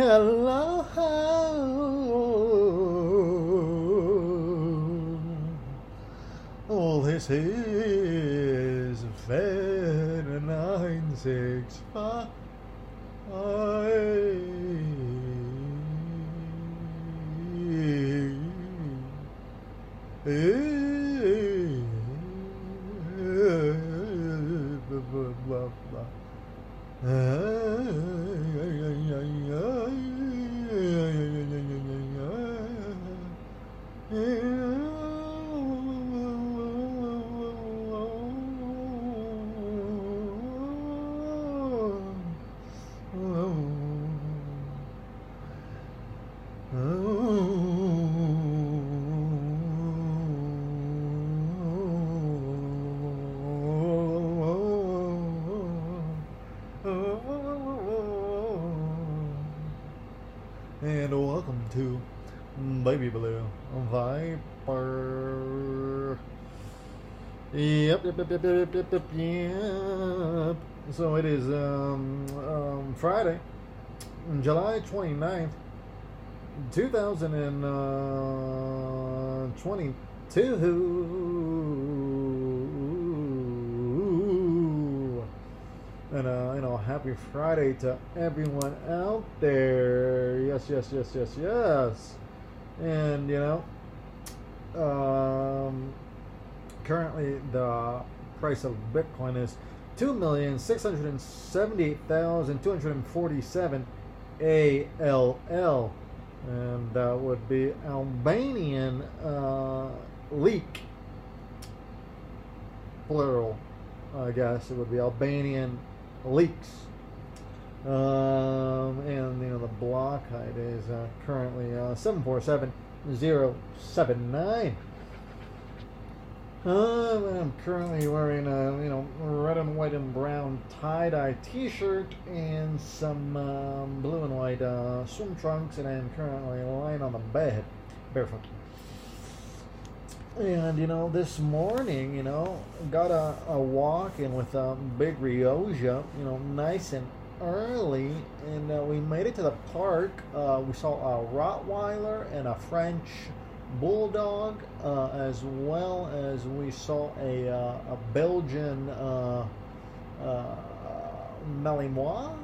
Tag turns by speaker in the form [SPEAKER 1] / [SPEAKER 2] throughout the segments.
[SPEAKER 1] Hello. Oh, this is Fed 965. And Baby Blue Viper. Yep, yep, yep, yep, yep, yep, yep, yep. So it is um, um, Friday, July 29th, 2022. And uh, you know, happy Friday to everyone out there. Yes, yes, yes, yes, yes. And you know, um, currently the price of Bitcoin is two million six hundred and seventy-eight thousand two hundred and forty-seven ALL, and that would be Albanian uh, leak, plural. I guess it would be Albanian leaks. Um, and you know the block height is uh, currently uh, seven four seven zero seven nine. Um, I'm currently wearing a you know red and white and brown tie dye T-shirt and some um, blue and white uh, swim trunks, and I'm currently lying on the bed barefoot. And you know, this morning, you know, got a, a walk in with um, Big Rioja, you know, nice and early, and uh, we made it to the park. Uh, we saw a Rottweiler and a French Bulldog, uh, as well as we saw a, uh, a Belgian uh, uh, Malinois.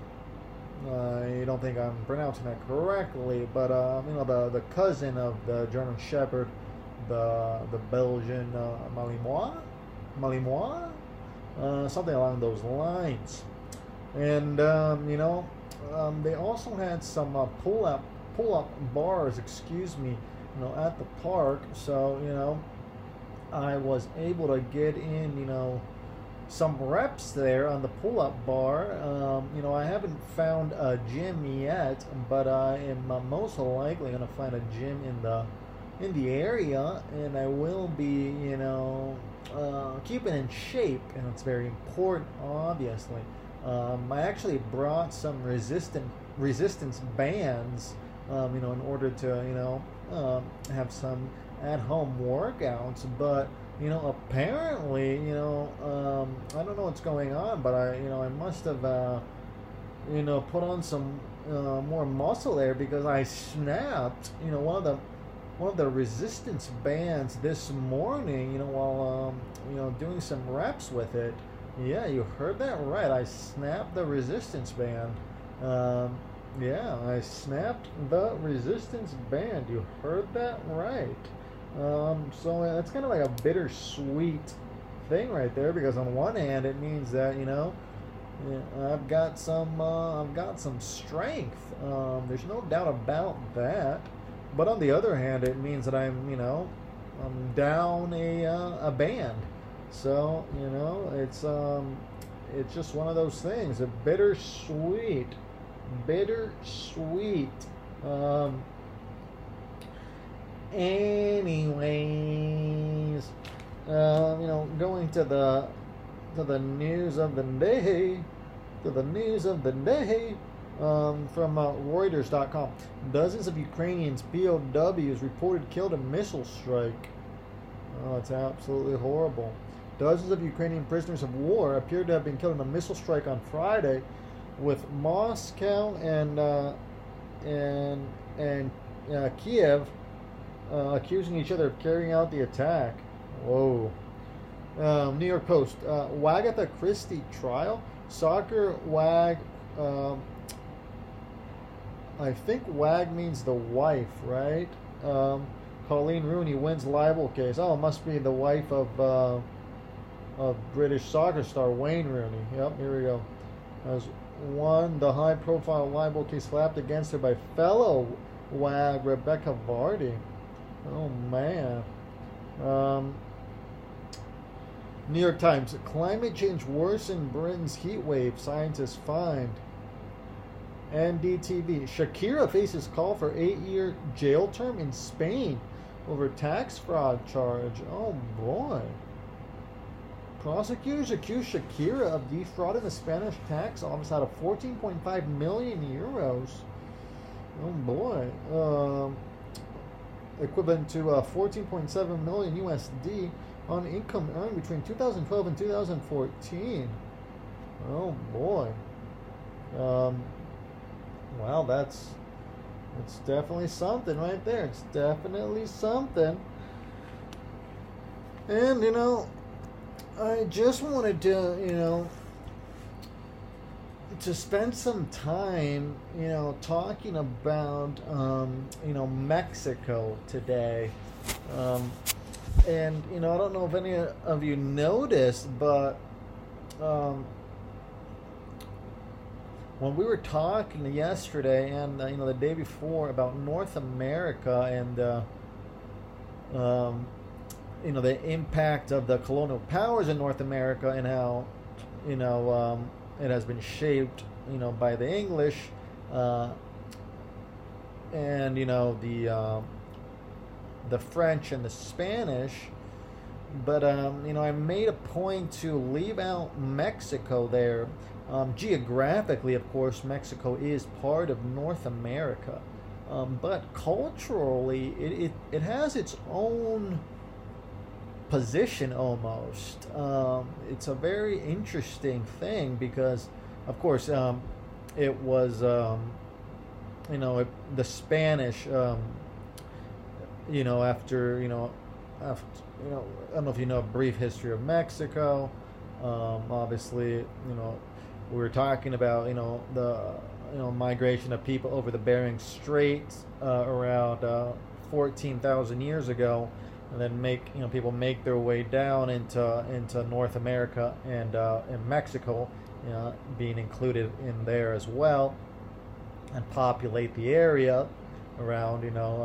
[SPEAKER 1] I don't think I'm pronouncing that correctly, but you know the the cousin of the German Shepherd, the the Belgian Malinois, Malinois, something along those lines. And um, you know, um, they also had some uh, pull up pull up bars. Excuse me, you know, at the park. So you know, I was able to get in. You know some reps there on the pull-up bar. Um, you know, I haven't found a gym yet, but I am uh, most likely going to find a gym in the in the area, and I will be, you know, uh, keeping in shape, and it's very important, obviously. Um, I actually brought some resistant resistance bands, um, you know, in order to, you know, um, have some at-home workouts, but you know, apparently, you know, um, I don't know what's going on, but I, you know, I must have, uh, you know, put on some uh, more muscle there because I snapped, you know, one of the one of the resistance bands this morning, you know, while um, you know doing some reps with it. Yeah, you heard that right. I snapped the resistance band. Um, yeah, I snapped the resistance band. You heard that right. Um, so that's kind of like a bittersweet thing right there because on one hand it means that you know I've got some uh, I've got some strength. Um, there's no doubt about that. But on the other hand, it means that I'm you know I'm down a uh, a band. So you know it's um it's just one of those things. A bittersweet, bittersweet. Um, anyways, uh, you know, going to the to the news of the day, to the news of the day um, from uh, Reuters.com. Dozens of Ukrainians POWs reported killed in missile strike. Oh, it's absolutely horrible. Dozens of Ukrainian prisoners of war appeared to have been killed in a missile strike on Friday, with Moscow and uh, and and uh, Kiev uh, accusing each other of carrying out the attack. Whoa. Um, New York Post. Uh, Wagatha Christie trial. Soccer wag. Um, I think wag means the wife, right? Um, Coleen Rooney wins libel case. Oh, must be the wife of uh, of British soccer star Wayne Rooney. Yep, here we go. Has won the high-profile libel case slapped against her by fellow wag Rebecca Vardy. Oh man. Um, New York Times: Climate change worsen Britain's heat wave. Scientists find. NDTV: Shakira faces call for eight-year jail term in Spain over tax fraud charge. Oh boy. Prosecutors accuse Shakira of defrauding the Spanish tax office out of 14.5 million euros. Oh boy. Um, equivalent to uh, 14.7 million USD on income earned between 2012 and 2014. Oh boy. Um, well, that's it's definitely something right there. It's definitely something. And you know, I just wanted to, you know, to spend some time, you know, talking about, um, you know, Mexico today. Um, and, you know, I don't know if any of you noticed, but um, when we were talking yesterday and, uh, you know, the day before about North America and, uh, um, you know, the impact of the colonial powers in North America and how, you know, um, it has been shaped, you know, by the English, uh, and you know the uh, the French and the Spanish. But um, you know, I made a point to leave out Mexico there. Um, geographically, of course, Mexico is part of North America, um, but culturally, it, it, it has its own position almost. Um, it's a very interesting thing because, of course, um, it was, um, you know, it, the Spanish, um, you know, after, you know, after, you know, I don't know if you know a brief history of Mexico. Um, obviously, you know, we were talking about, you know, the, you know, migration of people over the Bering Strait uh, around uh, 14,000 years ago and then make you know people make their way down into into North America and uh, in Mexico, you know, being included in there as well, and populate the area around you know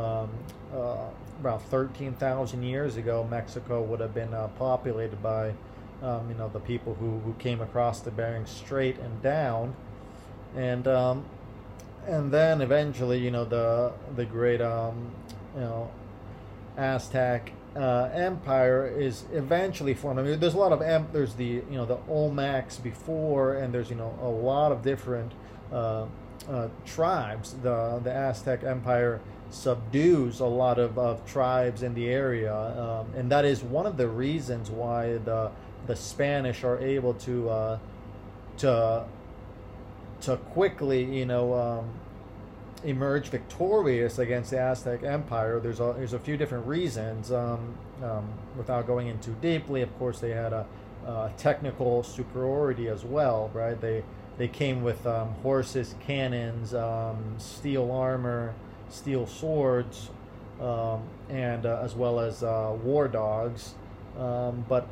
[SPEAKER 1] um, uh, around thirteen thousand years ago. Mexico would have been uh, populated by um, you know the people who, who came across the Bering Strait and down, and um, and then eventually you know the the great um, you know Aztec uh, empire is eventually formed. I mean, there's a lot of em- there's the you know the Olmecs before, and there's you know a lot of different uh, uh, tribes. The the Aztec empire subdues a lot of, of tribes in the area, um, and that is one of the reasons why the the Spanish are able to uh, to to quickly you know um, emerge victorious against the Aztec Empire. There's a there's a few different reasons. Um, um, without going in too deeply, of course, they had a, a, technical superiority as well, right? They they came with um, horses, cannons, um, steel armor, steel swords, um, and uh, as well as uh, war dogs. Um, but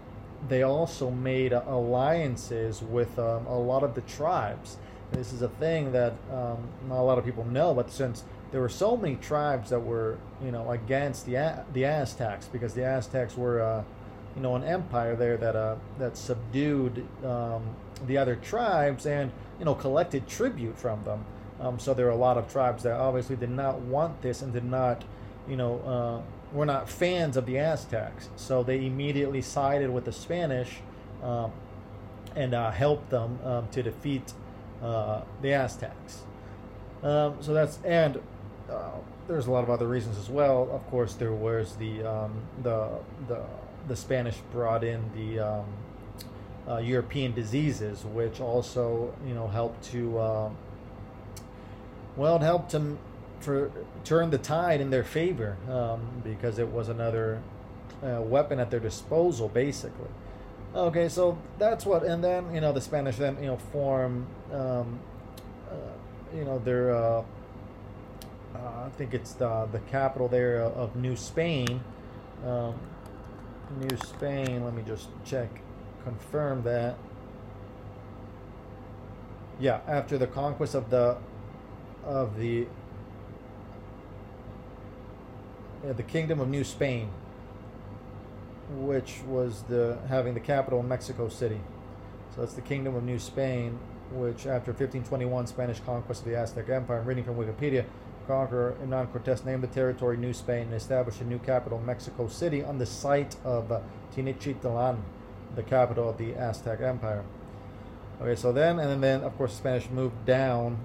[SPEAKER 1] they also made alliances with a lot of the tribes this is a thing that um, not a lot of people know, but since there were so many tribes that were, you know, against the the Aztecs, because the Aztecs were, uh, you know, an empire there that uh, that subdued um, the other tribes and you know collected tribute from them. Um, so there are a lot of tribes that obviously did not want this and did not, you know, uh, were not fans of the Aztecs. So they immediately sided with the Spanish um, and uh, helped them um, to defeat uh, the Aztecs. Um, so that's and uh, there's a lot of other reasons as well. Of course, there was the um, the the the Spanish brought in the um, uh, European diseases, which also you know helped to uh, well, it helped to for turn the tide in their favor um, because it was another uh, weapon at their disposal, basically. Okay, so that's what, and then you know the Spanish then you know form, um, uh, you know their, uh, uh, I think it's the the capital there of New Spain, um, New Spain. Let me just check, confirm that. Yeah, after the conquest of the of the yeah, the Kingdom of New Spain, which was the having the capital in Mexico City. So that's the Kingdom of New Spain, which after 1521 Spanish conquest of the Aztec Empire, I'm reading from Wikipedia, conqueror Hernan Cortes named the territory New Spain and established a new capital, Mexico City, on the site of Tenochtitlan, the capital of the Aztec Empire. Okay, so then, and then, of course, Spanish moved down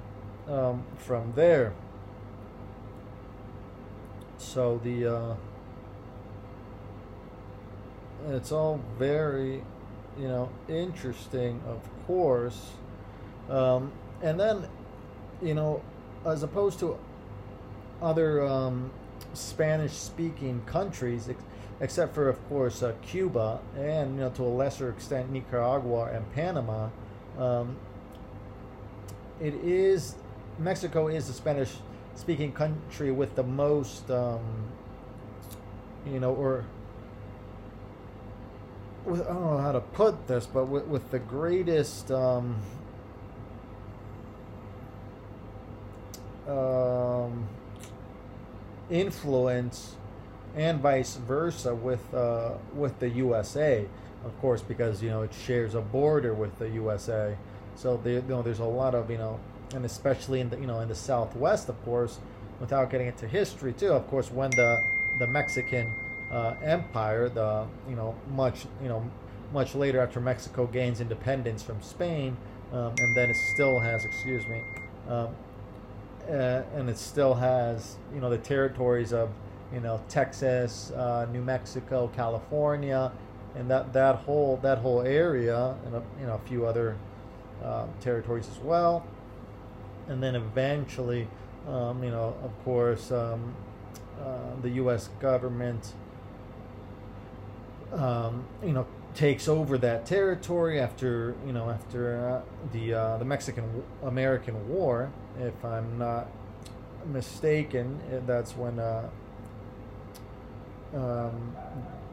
[SPEAKER 1] um, from there. So the uh, it's all very, you know, interesting, of course. Um, and then, you know, as opposed to other um, Spanish-speaking countries, ex- except for, of course, uh, Cuba and, you know, to a lesser extent, Nicaragua and Panama. Um, it is Mexico is the Spanish speaking country with the most, um, you know, or with, I don't know how to put this, but with, with the greatest um, um, influence and vice versa with uh, with the USA, of course, because you know it shares a border with the USA. So you know, there's a lot of you know and especially in the you know in the Southwest, of course, without getting into history too. Of course, when the the Mexican uh, Empire, the you know much you know much later after Mexico gains independence from Spain, um, and then it still has excuse me, um, uh, and it still has you know the territories of you know Texas, uh, New Mexico, California, and that that whole that whole area, and a, you know a few other uh, territories as well and then eventually, um, you know, of course, um, uh, the U.S. government, um, you know, takes over that territory after you know after uh, the uh, the Mexican American War, if I'm not mistaken. Eh, that's when uh, um,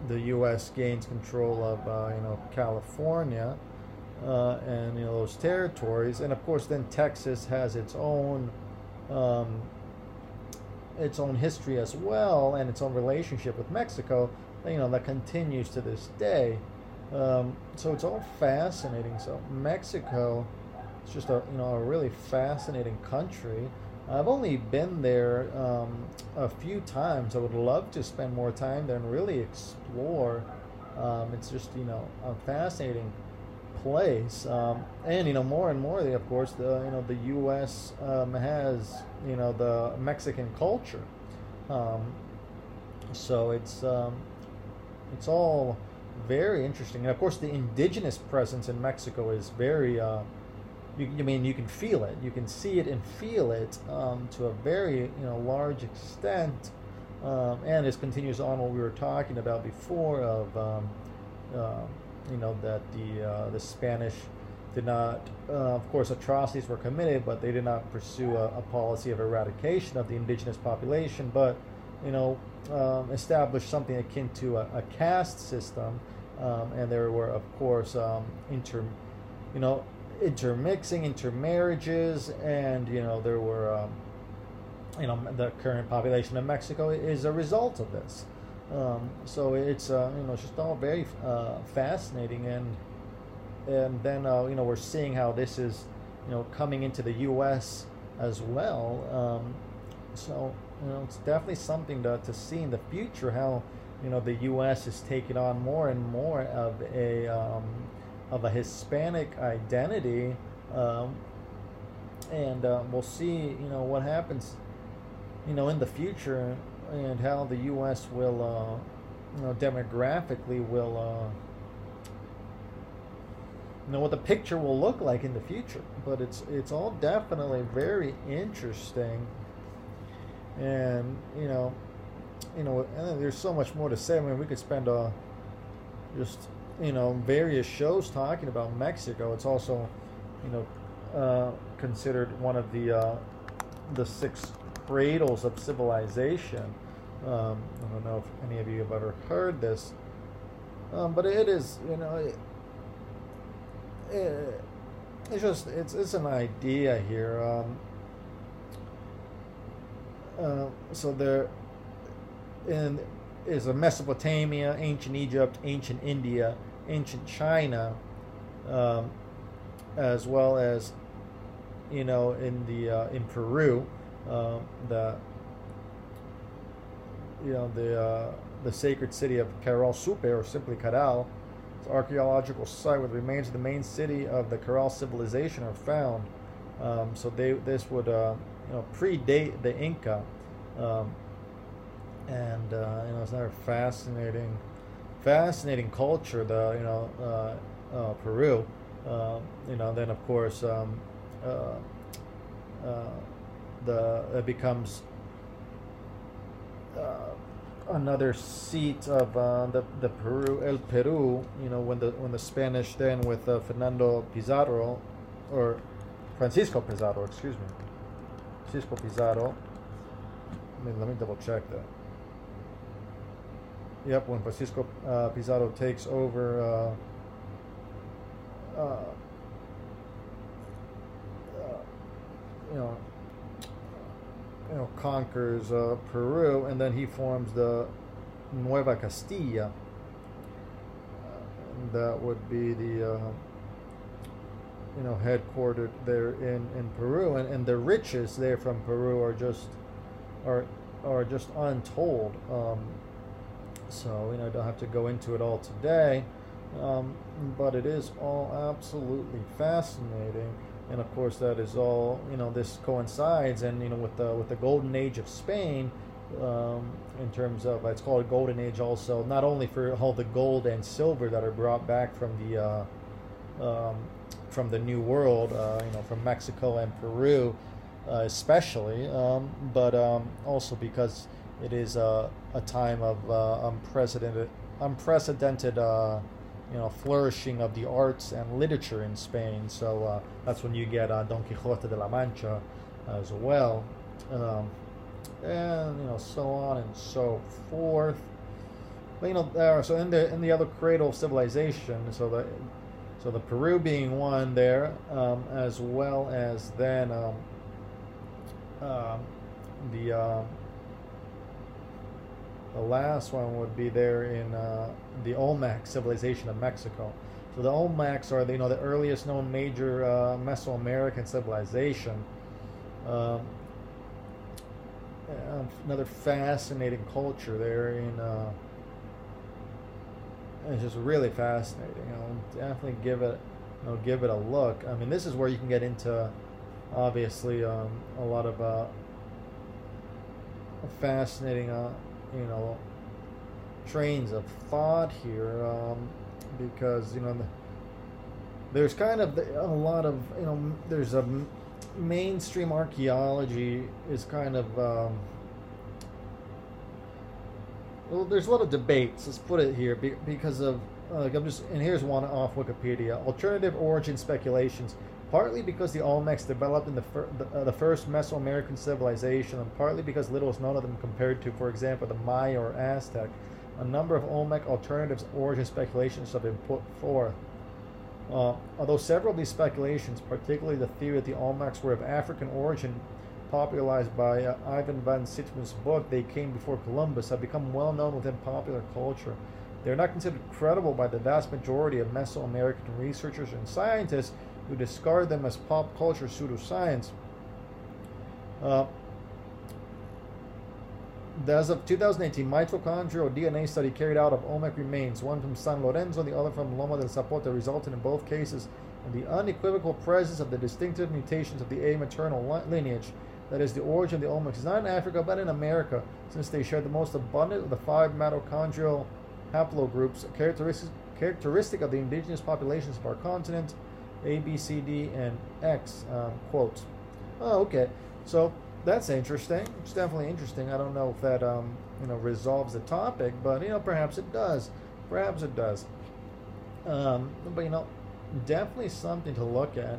[SPEAKER 1] the U.S. gains control of uh, you know California uh, and you know those territories, and of course then Texas has its own um, its own history as well, and its own relationship with Mexico. You know that continues to this day. Um, so it's all fascinating. So Mexico it's just a you know a really fascinating country. I've only been there um, a few times. I would love to spend more time there and really explore. Um, it's just you know a fascinating place. Um, and you know, more and more, of course, the you know the U.S. Um, has you know the Mexican culture. Um, so it's um, it's all very interesting. And of course, the indigenous presence in Mexico is very. Uh, you, I mean, you can feel it. You can see it and feel it um, to a very you know large extent. Um, and this continues on what we were talking about before of uh, you know that the uh, the Spanish did not, uh, of course, atrocities were committed, but they did not pursue a, a policy of eradication of the indigenous population, but you know, um, established something akin to a, a caste system, um, and there were, of course, um, inter, you know, intermixing, intermarriages, and you know there were, um, you know, the current population of Mexico is a result of this. Um, so it's uh, you know just all very uh, fascinating and and then uh, you know we're seeing how this is you know coming into the U.S. as well. Um, so you know it's definitely something to, to see in the future how you know the U.S. is taking on more and more of a um, of a Hispanic identity, um, and uh, we'll see you know what happens you know in the future and how the U.S. will, uh, you know, demographically will, uh, you know, what the picture will look like in the future. But it's it's all definitely very interesting. And you know, you know, and there's so much more to say. I mean, we could spend uh, just you know various shows talking about Mexico. It's also, you know, uh, considered one of the uh, the six cradles of civilization. Um, I don't know if any of you have ever heard this, um, but it is, you know, it, it, it's just it's it's an idea here. Um, uh, so there, in is a Mesopotamia, ancient Egypt, ancient India, ancient China, um, as well as you know in the uh, in Peru, uh, the you know the uh, the sacred city of Caral Supe or simply Caral. It's an archaeological site where the remains of the main city of the Caral civilization are found. Um, so they this would uh, you know predate the Inca. Um, and uh, you know it's another fascinating, fascinating culture. The you know uh, uh, Peru, uh, you know then of course um, uh, uh, the it becomes another seat of the the Peru El Peru. You know when the when the Spanish then with Fernando Pizarro, or Francisco Pizarro, excuse me, Francisco Pizarro. I mean, let me double check that. Yep, when Francisco uh, Pizarro takes over, uh, uh, uh you know, you know, conquers uh, Peru, and then he forms the Nueva Castilla. that would be the, uh, you know, headquartered there in, in Peru, and, and the riches there from Peru are just are are just untold. Um, so, you know, I don't have to go into it all today, um, but it is all absolutely fascinating. And of course, that is all, you know, this coincides and, you know, with the, with the golden age of Spain, um, in terms of, it's called a golden age also, not only for all the gold and silver that are brought back from the, uh, um, from the New World, uh, you know, from Mexico and Peru, uh, especially, um, but um, also because it is a, a time of uh, unprecedented, unprecedented, uh, you know, flourishing of the arts and literature in Spain. So uh, that's when you get Don Quixote de la Mancha as well, um, and you know, so on and so forth. But you know. So in the in the other cradle of civilization, so the so the Peru being one there, um, as well as then um, um the um, the last one would be there in uh, the Olmec civilization of Mexico. So the Olmecs are the, you know the earliest known major uh, Mesoamerican civilization. Um, another fascinating culture there in. It's just really fascinating. I'll definitely give it, you know, give it a look. I mean, this is where you can get into, obviously, um, a lot of uh, fascinating uh, you know trains of thought here um, because you know there's kind of a lot of you know there's a mainstream archaeology is kind of um, well there's a lot of debates let's put it here because of uh, I'm just and here's one off Wikipedia alternative origin speculations partly because the Olmecs developed in the, fir- the, uh, the, first Mesoamerican civilization, and partly because little is known of them compared to, for example, the Maya or Aztec. A number of Olmec alternatives origin speculations have been put forth. Uh, although several of these speculations, particularly the theory that the Olmecs were of African origin, popularized by uh, Ivan van Sertima's book, They Came Before Columbus, have become well known within popular culture. They are not considered credible by the vast majority of Mesoamerican researchers and scientists who discard them as pop culture pseudoscience. Uh, as of 2018, mitochondrial DNA study carried out of Olmec remains, one from San Lorenzo, the other from Loma del Zapote, resulted in both cases in the unequivocal presence of the distinctive mutations of the A maternal lineage. That is, the origin of the Olmecs not in Africa but in America, since they share the most abundant of the five mitochondrial haplogroups, characteristic, characteristic of the indigenous populations of our continent. A, B, C, D, and X um, quotes. Oh, okay. So that's interesting. It's definitely interesting. I don't know if that um, you know resolves the topic, but you know perhaps it does. Perhaps it does. Um, but you know, definitely something to look at.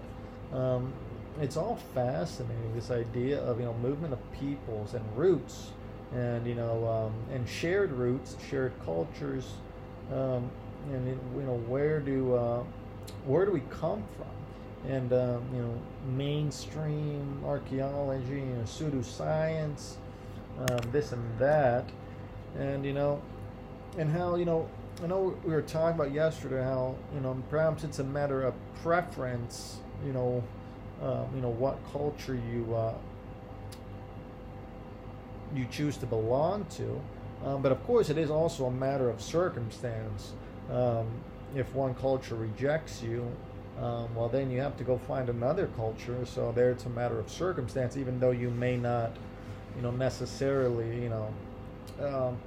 [SPEAKER 1] Um, it's all fascinating. This idea of you know movement of peoples and roots, and you know um, and shared roots, shared cultures, um, and you know where do uh, where do we come from? and um, you know mainstream archaeology, you know pseudoscience, um, this and that, and you know, and how you know I know we were talking about yesterday how you know perhaps it's a matter of preference, you know, um, you know what culture you uh, you choose to belong to, um, but of course it is also a matter of circumstance. Um, if one culture rejects you, um, well, then you have to go find another culture. So there, it's a matter of circumstance, even though you may not, you know, necessarily, you know, um,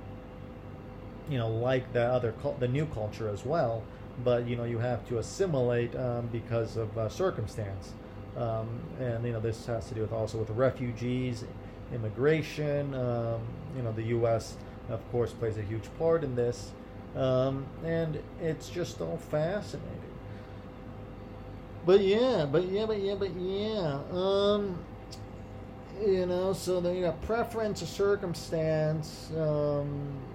[SPEAKER 1] you know, like the other the new culture as well. But you know, you have to assimilate um, because of uh, circumstance, um, and you know, this has to do with also with refugees, immigration. Um, you know, the U.S. of course plays a huge part in this, um, and it's just all fascinating. But yeah, but yeah, but yeah, but yeah. Um, you know, so then you got preference, circumstance, um,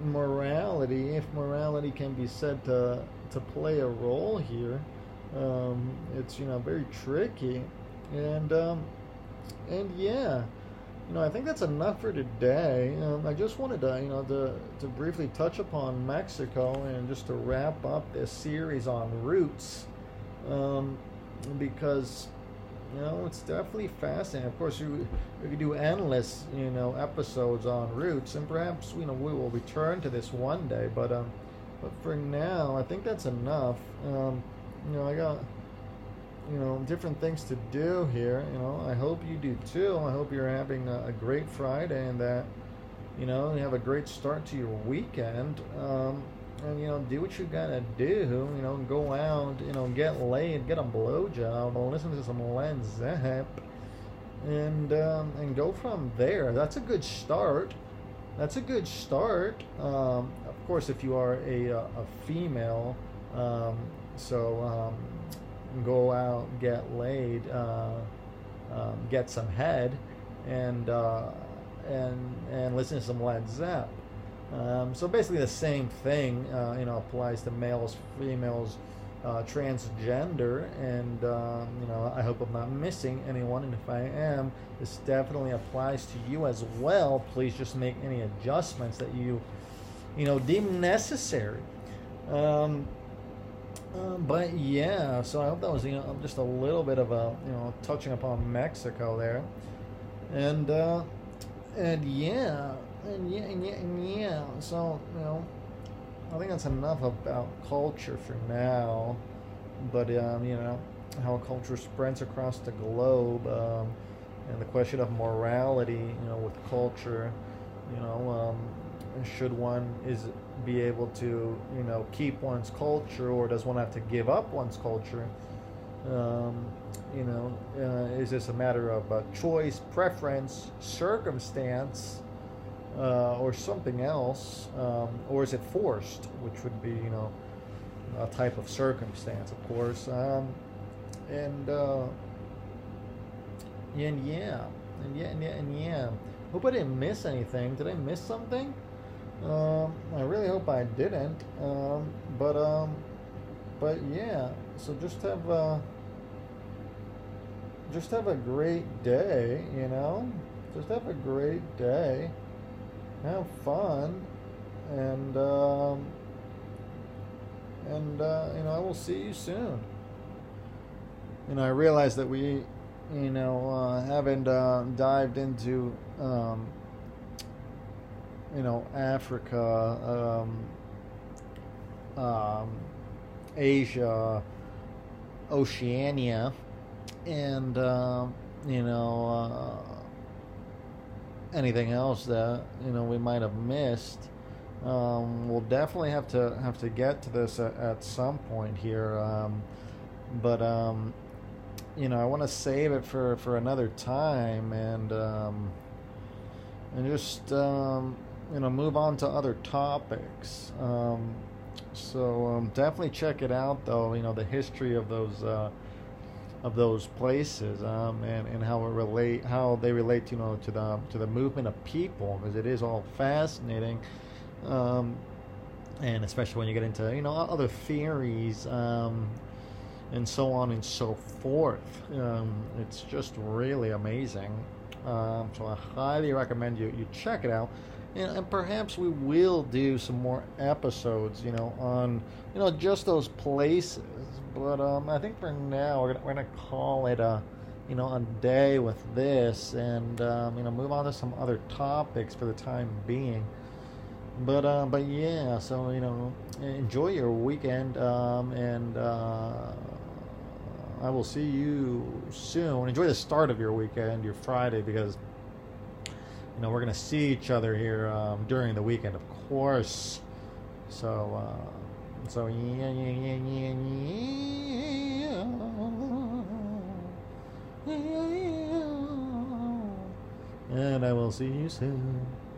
[SPEAKER 1] morality. If morality can be said to to play a role here, um, it's you know very tricky, and um, and yeah, you know I think that's enough for today. Um, I just wanted to you know to to briefly touch upon Mexico and just to wrap up this series on roots. Um, because you know it's definitely fascinating. Of course, you we could do endless you know episodes on roots, and perhaps you know we will return to this one day. But um, but for now, I think that's enough. Um, you know, I got you know different things to do here. You know, I hope you do too. I hope you're having a, a great Friday and that you know you have a great start to your weekend. Um, and you know, do what you gotta do. You know, go out, you know, get laid, get a blowjob, listen to some Led Zepp, and um, and go from there. That's a good start. That's a good start. Um, of course, if you are a a, a female, um, so um, go out, get laid, uh, um, get some head, and uh, and and listen to some Led Zepp. Um, so basically, the same thing, uh, you know, applies to males, females, uh, transgender, and um, you know, I hope I'm not missing anyone. And if I am, this definitely applies to you as well. Please just make any adjustments that you, you know, deem necessary. Um, um, but yeah, so I hope that was you know just a little bit of a you know touching upon Mexico there, and uh, and yeah and yeah, and yeah, and yeah. So you know, I think that's enough about culture for now. But um, you know, how culture spreads across the globe, um, and the question of morality, you know, with culture, you know, um, should one is be able to you know keep one's culture, or does one have to give up one's culture? Um, you know, uh, is this a matter of uh, choice, preference, circumstance? uh, or something else, um, or is it forced, which would be you know a type of circumstance, of course, um, and uh, and yeah, and yeah, and yeah, and yeah. Hope I didn't miss anything. Did I miss something? Um, I really hope I didn't. Um, but um, but yeah. So just have uh, just have a great day. You know, just have a great day have fun, and um, and uh, you know I will see you soon. Know I realize that we, you know, uh, haven't uh, dived into um, you know Africa, um, um, Asia, Oceania, and um, you know uh, anything else that you know we might have missed. Um, we'll definitely have to have to get to this at, at some point here, um, but um, you know I want to save it for for another time, and um, and just um, you know move on to other topics. Um, so um, definitely check it out, though. You know the history of those uh, of those places um, and and how it relate how they relate you know to the to the movement of people because it is all fascinating. Um, and especially when you get into you know other theories um, and so on and so forth. Um, it's just really amazing. Um, so I highly recommend you you check it out, and, perhaps we will do some more episodes, you know, on you know just those places. But um, I think for now we're gonna, we're gonna call it a you know a day with this, and um, you know move on to some other topics for the time being. But uh, but yeah, so you know enjoy your weekend, um, and uh, I will see you soon. Enjoy the start of your weekend, your Friday, because know we're gonna see each other here um, during the weekend, of course. So uh, so yeah yeah yeah yeah yeah. And I will see you soon.